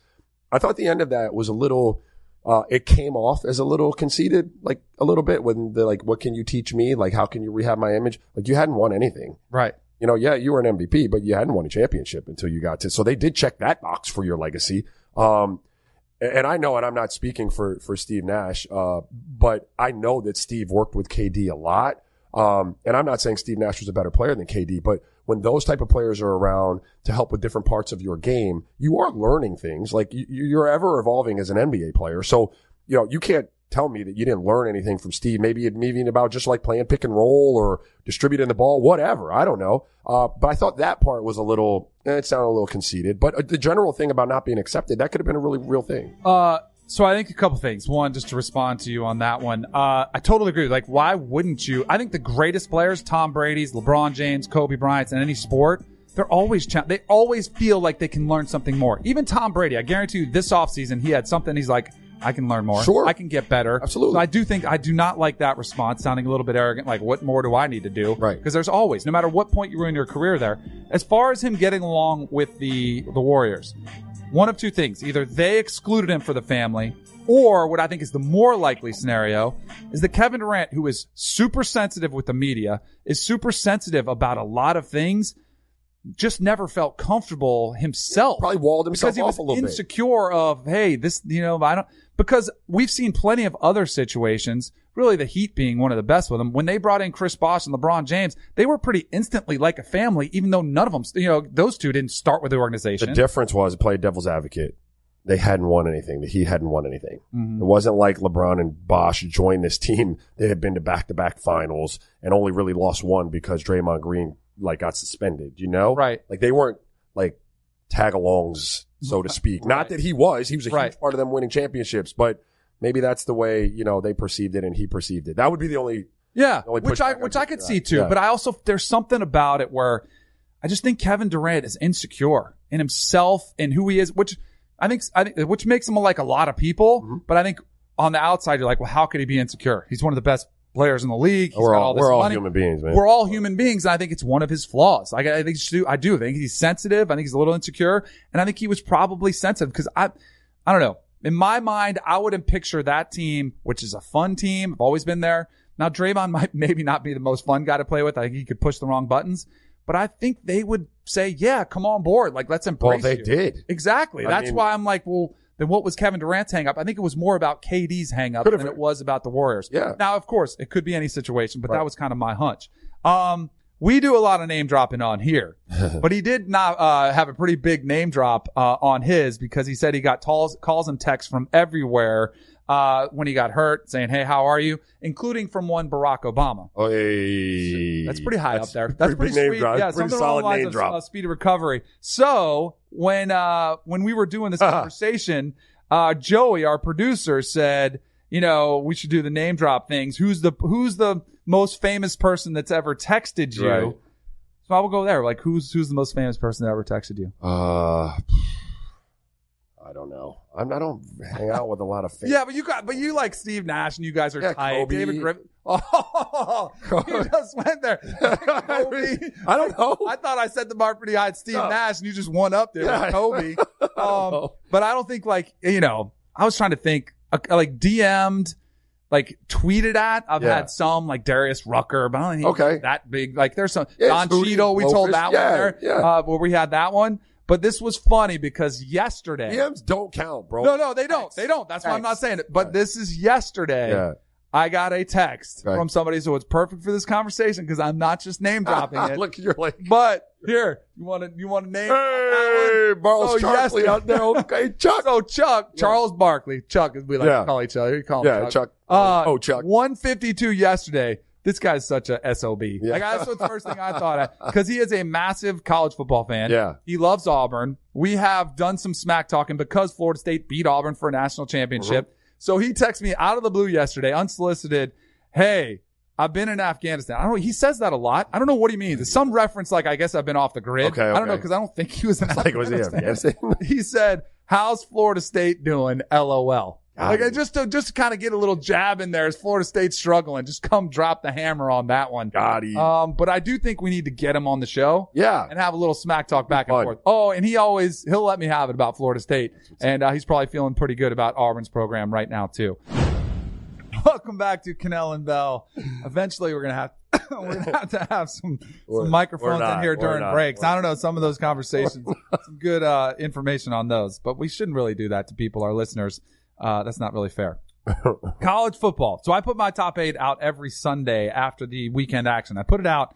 [SPEAKER 2] I thought the end of that was a little. Uh, it came off as a little conceited, like a little bit when the like, what can you teach me? Like, how can you rehab my image? Like, you hadn't won anything
[SPEAKER 1] Right.
[SPEAKER 2] you know, yeah, you were an MVP, but you hadn't won a championship until you got to. So they did check that box for your legacy. Um, and I know, and I'm not speaking for for Steve Nash, uh, but I know that Steve worked with KD a lot. Um, and I'm not saying Steve Nash was a better player than KD, but when those type of players are around to help with different parts of your game, you are learning things. Like you, you're ever evolving as an NBA player. So, you know, you can't tell me that you didn't learn anything from Steve. Maybe it maybe about just like playing pick and roll or distributing the ball, whatever. I don't know. Uh, but I thought that part was a little, eh, it sounded a little conceited. But uh, the general thing about not being accepted, that could have been a really real thing.
[SPEAKER 1] Uh, so I think a couple things. One, just to respond to you on that one, uh, I totally agree. Like, why wouldn't you? I think the greatest players, Tom Brady's, LeBron James, Kobe Bryant's, in any sport, they're always cha- they always feel like they can learn something more. Even Tom Brady, I guarantee you, this offseason, he had something. He's like, I can learn more.
[SPEAKER 2] Sure.
[SPEAKER 1] I can get better.
[SPEAKER 2] Absolutely.
[SPEAKER 1] So I do think I do not like that response, sounding a little bit arrogant. Like, what more do I need to do?
[SPEAKER 2] Right.
[SPEAKER 1] Because there's always, no matter what point you were in your career, there. As far as him getting along with the the Warriors, one of two things: either they excluded him for the family, or what I think is the more likely scenario is that Kevin Durant, who is super sensitive with the media, is super sensitive about a lot of things, just never felt comfortable himself.
[SPEAKER 2] Probably walled himself
[SPEAKER 1] because he
[SPEAKER 2] off
[SPEAKER 1] was
[SPEAKER 2] a little bit.
[SPEAKER 1] insecure of, hey, this, you know, I don't, because we've seen plenty of other situations, really the Heat being one of the best with them. When they brought in Chris Bosh and LeBron James, they were pretty instantly like a family, even though none of them, you know, those two didn't start with the organization.
[SPEAKER 2] The difference was play devil's advocate. They hadn't won anything. The Heat hadn't won anything.
[SPEAKER 1] Mm-hmm.
[SPEAKER 2] It wasn't like LeBron and Bosh joined this team. They had been to back to back finals and only really lost one because Draymond Green like got suspended, you know?
[SPEAKER 1] Right.
[SPEAKER 2] Like they weren't like tag alongs, so to speak. Not that he was. He was a
[SPEAKER 1] Right.
[SPEAKER 2] huge part of them winning championships, but maybe that's the way, you know, they perceived it and he perceived it. That would be the only
[SPEAKER 1] Yeah,
[SPEAKER 2] The only
[SPEAKER 1] which I which I could see too.
[SPEAKER 2] Yeah.
[SPEAKER 1] But I also there's something about it where I just think Kevin Durant is insecure in himself and who he is, which I think I think which makes him like a lot of people.
[SPEAKER 2] Mm-hmm.
[SPEAKER 1] But I think on the outside you're like, well, how could he be insecure? He's one of the best players in the league. He's
[SPEAKER 2] we're
[SPEAKER 1] got
[SPEAKER 2] all,
[SPEAKER 1] this
[SPEAKER 2] we're all
[SPEAKER 1] money.
[SPEAKER 2] human beings, man.
[SPEAKER 1] We're all human beings, and I think it's one of his flaws. Like, I think I do. I think he's sensitive. I think he's a little insecure, and I think he was probably sensitive because I, I don't know. In my mind, I wouldn't picture that team, which is a fun team. I've always been there. Now, Draymond might maybe not be the most fun guy to play with. I think he could push the wrong buttons, but I think they would say, "Yeah, come on board. Like, let's embrace."
[SPEAKER 2] Well, they
[SPEAKER 1] you."
[SPEAKER 2] did.
[SPEAKER 1] exactly.
[SPEAKER 2] I
[SPEAKER 1] That's
[SPEAKER 2] mean-
[SPEAKER 1] why I'm like, well, then what was Kevin Durant's hang up? I think it was more about KD's hang up
[SPEAKER 2] Could've
[SPEAKER 1] than
[SPEAKER 2] been.
[SPEAKER 1] it was about the Warriors.
[SPEAKER 2] Yeah.
[SPEAKER 1] Now, of course, it could be any situation, but that was kind of my hunch. Um, we do a lot of name dropping on here, but he did not uh, have a pretty big name drop uh, on his because he said he got calls, calls and texts from everywhere uh, when he got hurt, saying, "Hey, how are you?" Including from one Barack Obama.
[SPEAKER 2] Oh, hey.
[SPEAKER 1] That's pretty high
[SPEAKER 2] That's
[SPEAKER 1] up there. That's
[SPEAKER 2] pretty
[SPEAKER 1] pretty, sweet.
[SPEAKER 2] drop.
[SPEAKER 1] Yeah,
[SPEAKER 2] Pretty
[SPEAKER 1] something
[SPEAKER 2] solid
[SPEAKER 1] along
[SPEAKER 2] name
[SPEAKER 1] of,
[SPEAKER 2] drop.
[SPEAKER 1] uh, speedy recovery. So when uh when we were doing this conversation, uh Joey, our producer, said, you know, we should do the name drop things. Who's the who's the most famous person that's ever texted you?
[SPEAKER 2] Right.
[SPEAKER 1] So I will go there. Like who's who's the most famous person that ever texted you?
[SPEAKER 2] Uh, I don't know. I'm, I don't hang out with a lot of fans.
[SPEAKER 1] Yeah, but you got, but you like Steve Nash, and you guys are
[SPEAKER 2] Yeah,
[SPEAKER 1] tight.
[SPEAKER 2] Kobe.
[SPEAKER 1] David Griffin. Oh, you just went there. Kobe.
[SPEAKER 2] I don't know.
[SPEAKER 1] I thought I set the bar pretty high at Steve
[SPEAKER 2] No.
[SPEAKER 1] Nash, and you just won up there
[SPEAKER 2] Yeah.
[SPEAKER 1] with Kobe. Um, but I don't think like you know. I was trying to think uh, like DM'd, like tweeted at. I've
[SPEAKER 2] Yeah.
[SPEAKER 1] had some like Darius Rucker, but I don't think
[SPEAKER 2] Okay.
[SPEAKER 1] that big. Like there's some
[SPEAKER 2] Yeah,
[SPEAKER 1] Don Cheeto. We told that
[SPEAKER 2] Yeah,
[SPEAKER 1] one there,
[SPEAKER 2] yeah.
[SPEAKER 1] uh, where we had that one. But this was funny because yesterday.
[SPEAKER 2] DMs don't count, bro.
[SPEAKER 1] No, no, they don't. They don't. That's why I'm not saying it. But this is yesterday.
[SPEAKER 2] Yeah.
[SPEAKER 1] I got a text
[SPEAKER 2] Right.
[SPEAKER 1] from somebody, so it's perfect for this conversation because I'm not just name dropping it.
[SPEAKER 2] Look, you're like,
[SPEAKER 1] But here, you want to you want to name
[SPEAKER 2] hey, Barles
[SPEAKER 1] So
[SPEAKER 2] Chartley
[SPEAKER 1] yesterday-
[SPEAKER 2] out there. Okay, Chuck.
[SPEAKER 1] So Chuck, Charles Barkley, Chuck, as we like
[SPEAKER 2] Yeah.
[SPEAKER 1] to call each other. You call him
[SPEAKER 2] Yeah,
[SPEAKER 1] Chuck.
[SPEAKER 2] Chuck.
[SPEAKER 1] Uh,
[SPEAKER 2] Oh, Chuck.
[SPEAKER 1] 152 yesterday. This guy's such a SOB.
[SPEAKER 2] Yeah.
[SPEAKER 1] Like that's the first thing I thought of because he is a massive college football fan.
[SPEAKER 2] Yeah.
[SPEAKER 1] He loves Auburn. We have done some smack talking because Florida State beat Auburn for a national championship.
[SPEAKER 2] Mm-hmm.
[SPEAKER 1] So he texted me out of the blue yesterday, unsolicited. Hey, I've been in Afghanistan. I don't know. He says that a lot. I don't know what he means. It's some reference like I guess I've been off the grid.
[SPEAKER 2] Okay,
[SPEAKER 1] I don't know because I don't think he was in
[SPEAKER 2] Like, was he
[SPEAKER 1] Afghanistan.
[SPEAKER 2] Afghanistan?
[SPEAKER 1] he said, "How's Florida State doing?" LOL.
[SPEAKER 2] Got
[SPEAKER 1] Like
[SPEAKER 2] it.
[SPEAKER 1] just to just kind of get a little jab in there as Florida State's struggling. Just come drop the hammer on that one.
[SPEAKER 2] He-
[SPEAKER 1] Um, but I do think we need to get him on the show.
[SPEAKER 2] Yeah.
[SPEAKER 1] And have a little smack talk back and
[SPEAKER 2] Fun.
[SPEAKER 1] forth. Oh, and he always he'll let me have it about Florida State, and uh, he's probably feeling pretty good about Auburn's program right now too. Welcome back to Kanell and Bell. Eventually, we're gonna have we're gonna have to have some
[SPEAKER 2] Or-
[SPEAKER 1] some microphones
[SPEAKER 2] not,
[SPEAKER 1] in here during
[SPEAKER 2] not,
[SPEAKER 1] breaks.
[SPEAKER 2] or-
[SPEAKER 1] I don't know some of those conversations, some good uh, information on those, but we shouldn't really do that to people, our listeners. Uh, that's not really fair. College football. So I put my top eight out every Sunday after the weekend action. I put it out.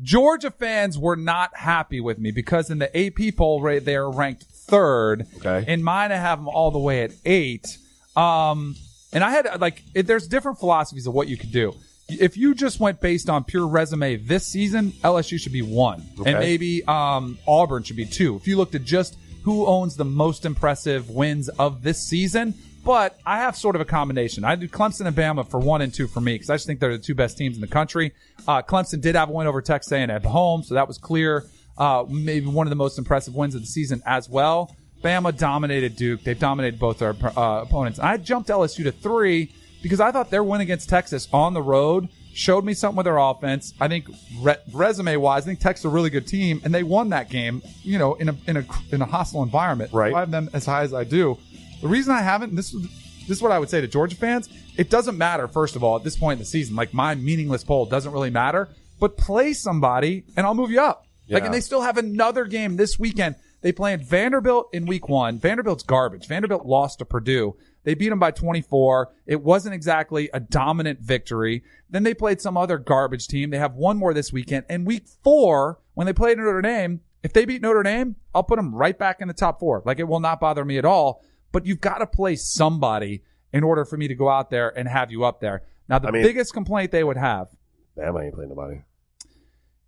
[SPEAKER 1] Georgia fans were not happy with me because in the AP poll right, they are ranked third.
[SPEAKER 2] Okay.
[SPEAKER 1] In mine, I have them all the way at eight. Um, and I had like, it, there's different philosophies of what you could do. If you just went based on pure resume this season, LSU should be one,
[SPEAKER 2] Okay.
[SPEAKER 1] and maybe um, Auburn should be two. If you looked at just who owns the most impressive wins of this season, but I have sort of a combination. I do Clemson and Bama for one and two for me because I just think they're the two best teams in the country. Uh, Clemson did have a win over Texas A&M at home, so that was clear. Uh, maybe one of the most impressive wins of the season as well. Bama dominated Duke. They've dominated both their uh, opponents. I jumped LSU to three because I thought their win against Texas on the road showed me something with their offense. I think re- resume wise, I think Texas is a really good team, and they won that game. You know, in a in a in a hostile environment.
[SPEAKER 2] Right.
[SPEAKER 1] I have them as high as I do. The reason I haven't, this is this is what I would say to Georgia fans. It doesn't matter. First of all, at this point in the season, like my meaningless poll doesn't really matter. But play somebody, and I'll move you up. Like, and they still have another game this weekend. They played Vanderbilt in week one. Vanderbilt's garbage. Vanderbilt lost to Purdue. They beat them by 24. It wasn't exactly a dominant victory. Then they played some other garbage team. They have one more this weekend. And week four, when they played Notre Dame, if they beat Notre Dame, I'll put them right back in the top four. Like it will not bother me at all. But you've got to play somebody in order for me to go out there and have you up there. Now, the
[SPEAKER 2] I mean-
[SPEAKER 1] biggest complaint they would have
[SPEAKER 2] Bama ain't playing nobody.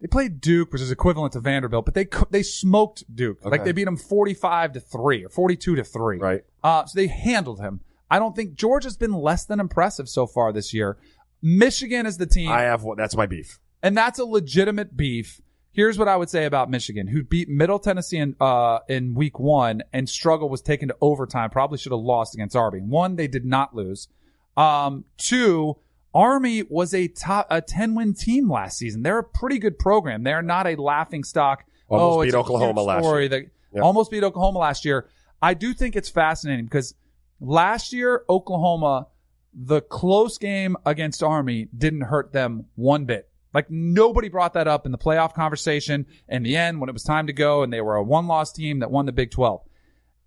[SPEAKER 1] they played Duke, which is equivalent to Vanderbilt, but they they smoked Duke. Like they beat them forty five to three or forty two to three.
[SPEAKER 2] Right.
[SPEAKER 1] Uh, so they handled him. I don't think Georgia's been less than impressive so far this year. Michigan is the team,
[SPEAKER 2] I have one. That's my beef.
[SPEAKER 1] and that's a legitimate beef. Here's what I would say about Michigan, who beat Middle Tennessee in uh, in week one, and struggle was taken to overtime. Probably should have lost against Army. One, they did not lose. Um, two, Army was a top a ten win team last season. They're a pretty good program. They're not a laughing stock.
[SPEAKER 2] Almost
[SPEAKER 1] oh,
[SPEAKER 2] beat Oklahoma last year.
[SPEAKER 1] that-
[SPEAKER 2] Yep.
[SPEAKER 1] Almost beat Oklahoma last year. I do think it's fascinating because last year Oklahoma, the close game against Army didn't hurt them one bit. Like nobody brought that up in the playoff conversation. In the end, when it was time to go, and they were a one loss team that won the Big Twelve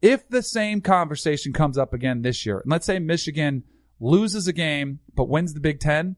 [SPEAKER 1] if the same conversation comes up again this year, and let's say Michigan loses a game but wins the Big Ten,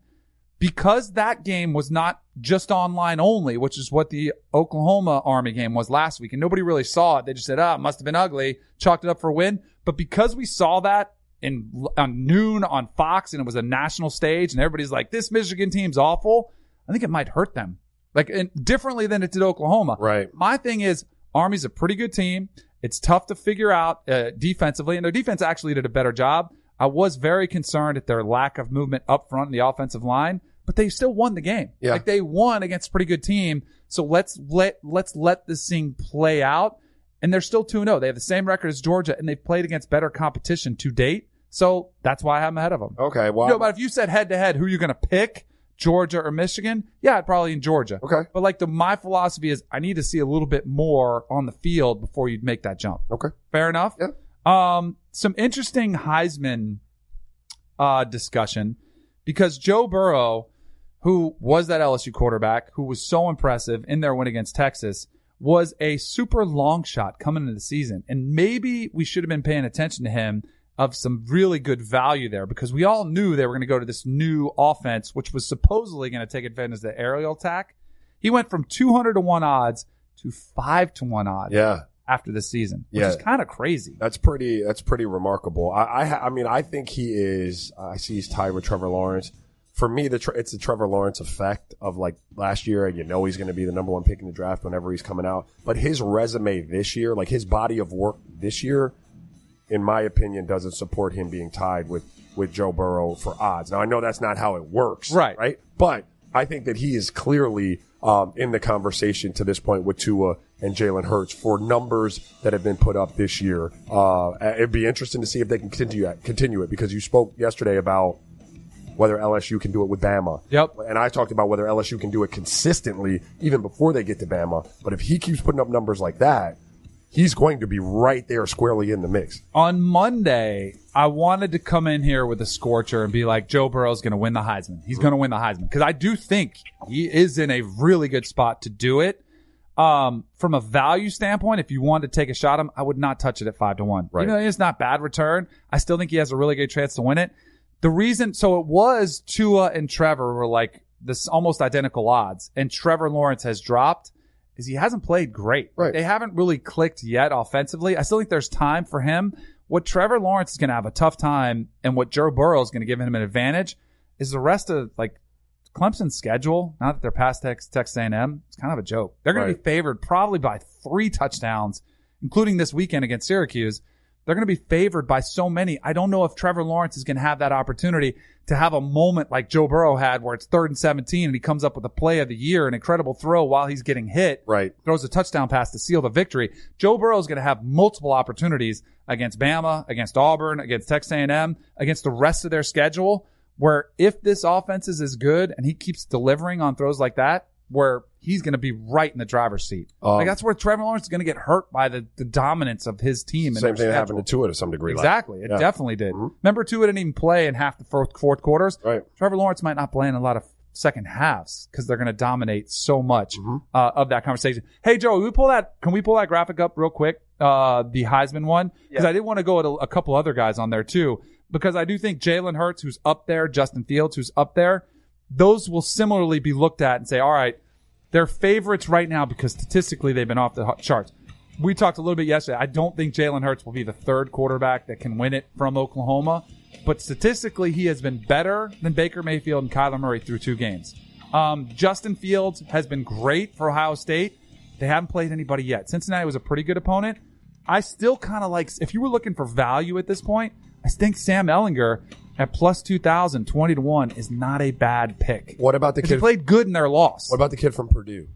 [SPEAKER 1] because that game was not just online only, which is what the Oklahoma Army game was last week, and nobody really saw it. They just said, "Ah, it must have been ugly," chalked it up for a win. But because we saw that in on noon on Fox, and it was a national stage, and everybody's like, "This Michigan team's awful," I think it might hurt them, like and differently than it did Oklahoma.
[SPEAKER 2] Right.
[SPEAKER 1] My thing is, Army's a pretty good team. It's tough to figure out uh, defensively, and their defense actually did a better job. I was very concerned at their lack of movement up front in the offensive line, but they still won the game.
[SPEAKER 2] Yeah.
[SPEAKER 1] Like they won against a pretty good team. So let's let let's let this thing play out. And they're still 2-0. They have the same record as Georgia, and they've played against better competition to date. So that's why I'm ahead of them.
[SPEAKER 2] Okay. Well,
[SPEAKER 1] You know, but if you said head to head, who are you going to pick? Georgia or Michigan? Yeah, I'd probably in Georgia.
[SPEAKER 2] Okay.
[SPEAKER 1] But like the my philosophy is I need to see a little bit more on the field before you'd make that jump.
[SPEAKER 2] okay.
[SPEAKER 1] Fair enough.
[SPEAKER 2] Yeah.
[SPEAKER 1] Um, some interesting Heisman uh, discussion because Joe Burrow, who was that LSU quarterback, who was so impressive in their win against Texas, was a super long shot coming into the season. And maybe we should have been paying attention to him of some really good value there because we all knew they were going to go to this new offense, which was supposedly going to take advantage of the aerial attack. He went from 200 to 1 odds to 5 to 1 odds
[SPEAKER 2] Yeah.
[SPEAKER 1] after the season, which
[SPEAKER 2] Yeah.
[SPEAKER 1] is kind of crazy.
[SPEAKER 2] That's pretty. That's pretty remarkable. I, I, I mean, I think he is. I see he's tied with Trevor Lawrence. For me, the it's the Trevor Lawrence effect of like last year. And you know, he's going to be the number one pick in the draft whenever he's coming out. But his resume this year, like his body of work this year, in my opinion, doesn't support him being tied with with Joe Burrow for odds. Now, I know that's not how it works,
[SPEAKER 1] Right.
[SPEAKER 2] Right, but I think that he is clearly um, in the conversation to this point with Tua and Jalen Hurts for numbers that have been put up this year. Uh, it'd be interesting to see if they can continue continue it because you spoke yesterday about whether LSU can do it with Bama.
[SPEAKER 1] Yep.
[SPEAKER 2] And I talked about whether LSU can do it consistently even before they get to Bama. But if he keeps putting up numbers like that, he's going to be right there squarely in the mix.
[SPEAKER 1] on Monday, I wanted to come in here with a scorcher and be like, Joe Burrow's going to win the Heisman. He's going to win the Heisman because I do think he is in a really good spot to do it. Um, from a value standpoint, if you wanted to take a shot at him, I would not touch it at five to one.
[SPEAKER 2] Right.
[SPEAKER 1] You know, it's not bad return. I still think he has a really good chance to win it. The reason, so it was Tua and Trevor were like this almost identical odds, and Trevor Lawrence has dropped is he hasn't played great.
[SPEAKER 2] Right.
[SPEAKER 1] They haven't really clicked yet offensively. I still think there's time for him. What Trevor Lawrence is going to have a tough time, and what Joe Burrow is going to give him an advantage, is the rest of like Clemson's schedule. Now that they're past Texas, Texas A&M, it's kind of a joke. They're going to be favored probably by three touchdowns, including this weekend against Syracuse. They're going to be favored by so many. I don't know if Trevor Lawrence is going to have that opportunity to have a moment like Joe Burrow had where it's third and 17 and he comes up with a play of the year, an incredible throw while he's getting hit
[SPEAKER 2] Right.
[SPEAKER 1] throws a touchdown pass to seal the victory. Joe Burrow is going to have multiple opportunities against Bama, against Auburn, against Texas A&M, against the rest of their schedule. Where if this offense is as good and he keeps delivering on throws like that, where he's going to be right in the driver's seat.
[SPEAKER 2] Um,
[SPEAKER 1] like that's where Trevor Lawrence is going to get hurt by the, the dominance of his team. and
[SPEAKER 2] Same
[SPEAKER 1] their
[SPEAKER 2] thing that
[SPEAKER 1] schedule.
[SPEAKER 2] happened to Tua to some degree. last-
[SPEAKER 1] Exactly. It
[SPEAKER 2] Yeah.
[SPEAKER 1] definitely did.
[SPEAKER 2] Mhm.
[SPEAKER 1] Remember, Tua didn't even play in half the fourth, fourth quarters.
[SPEAKER 2] Right.
[SPEAKER 1] Trevor Lawrence might not play in a lot of second halves because they're going to dominate so much
[SPEAKER 2] Mm-hmm.
[SPEAKER 1] uh, of that conversation. Hey, Joe, we pull that? Can we pull that graphic up real quick? Uh, the Heisman one because I did want to go at a, a couple other guys on there too because I do think Jalen Hurts, who's up there, Justin Fields, who's up there, those will similarly be looked at and say, all right, they're favorites right now because statistically they've been off the charts. We talked a little bit yesterday. I don't think Jalen Hurts will be the third quarterback that can win it from Oklahoma, but statistically he has been better than Baker Mayfield and Kyler Murray through two games. Um, Justin Fields has been great for Ohio State. They haven't played anybody yet. Cincinnati was a pretty good opponent. I still kind of like, if you were looking for value at this point, I think Sam Ehlinger at plus 2,000, 20 to 1 is not a bad pick.
[SPEAKER 2] What about the
[SPEAKER 1] 'Cause
[SPEAKER 2] kid?
[SPEAKER 1] played good in their loss.
[SPEAKER 2] What about the kid from Purdue?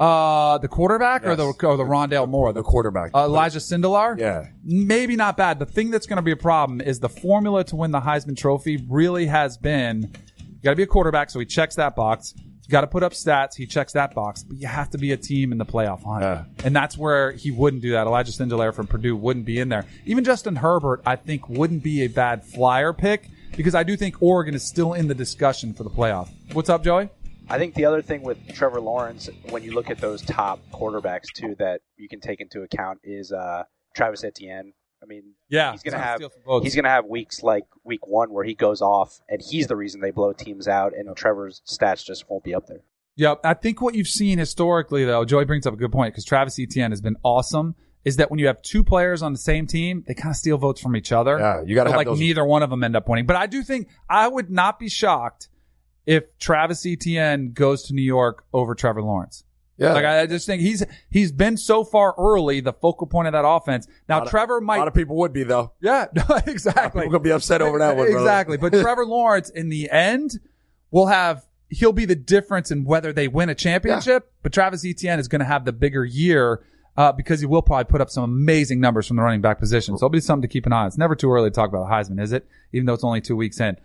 [SPEAKER 1] Uh, the quarterback or
[SPEAKER 2] Yes.
[SPEAKER 1] the or the Rondale Moore,
[SPEAKER 2] The quarterback.
[SPEAKER 1] uh, Elijah Sindelar.
[SPEAKER 2] Yeah.
[SPEAKER 1] maybe not bad. The thing that's going to be a problem is the formula to win the Heisman Trophy really has been you got to be a quarterback, so he checks that box. You got to put up stats, he checks that box, but you have to be a team in the playoff hunt,
[SPEAKER 2] Yeah.
[SPEAKER 1] and that's where he wouldn't do that. Elijah Sindelar from Purdue wouldn't be in there. Even Justin Herbert, I think, wouldn't be a bad flyer pick because I do think Oregon is still in the discussion for the playoff. What's up, Joey?
[SPEAKER 4] I think the other thing with Trevor Lawrence, when you look at those top quarterbacks too, that you can take into account is uh, Travis Etienne. I mean,
[SPEAKER 1] Yeah,
[SPEAKER 4] he's gonna
[SPEAKER 1] gonna
[SPEAKER 4] have
[SPEAKER 1] steal some votes.
[SPEAKER 4] he's gonna have weeks like week one where he goes off and he's the reason they blow teams out, and Trevor's stats just won't be up there.
[SPEAKER 1] Yep. I think what you've seen historically, though, Joey brings up a good point because Travis Etienne has been awesome. Is that when you have two players on the same team, they kind of steal votes from each other.
[SPEAKER 2] Yeah, you gotta
[SPEAKER 1] But,
[SPEAKER 2] have
[SPEAKER 1] like
[SPEAKER 2] those-
[SPEAKER 1] neither one of them end up winning. But I do think I would not be shocked if Travis Etienne goes to New York over Trevor Lawrence.
[SPEAKER 2] Yeah.
[SPEAKER 1] Like I I just think he's he's been so far early, the focal point of that offense. Now
[SPEAKER 2] of-
[SPEAKER 1] Trevor might a
[SPEAKER 2] lot of people would be though.
[SPEAKER 1] yeah, no, exactly.
[SPEAKER 2] People gonna be upset over that one.
[SPEAKER 1] Exactly. But Trevor Lawrence, in the end, will have he'll be the difference in whether they win a championship. But Travis Etienne is going to have the bigger year uh, because he will probably put up some amazing numbers from the running back position. So it'll be something to keep an eye on. It's never too early to talk about the Heisman, is it? Even though it's only two weeks in.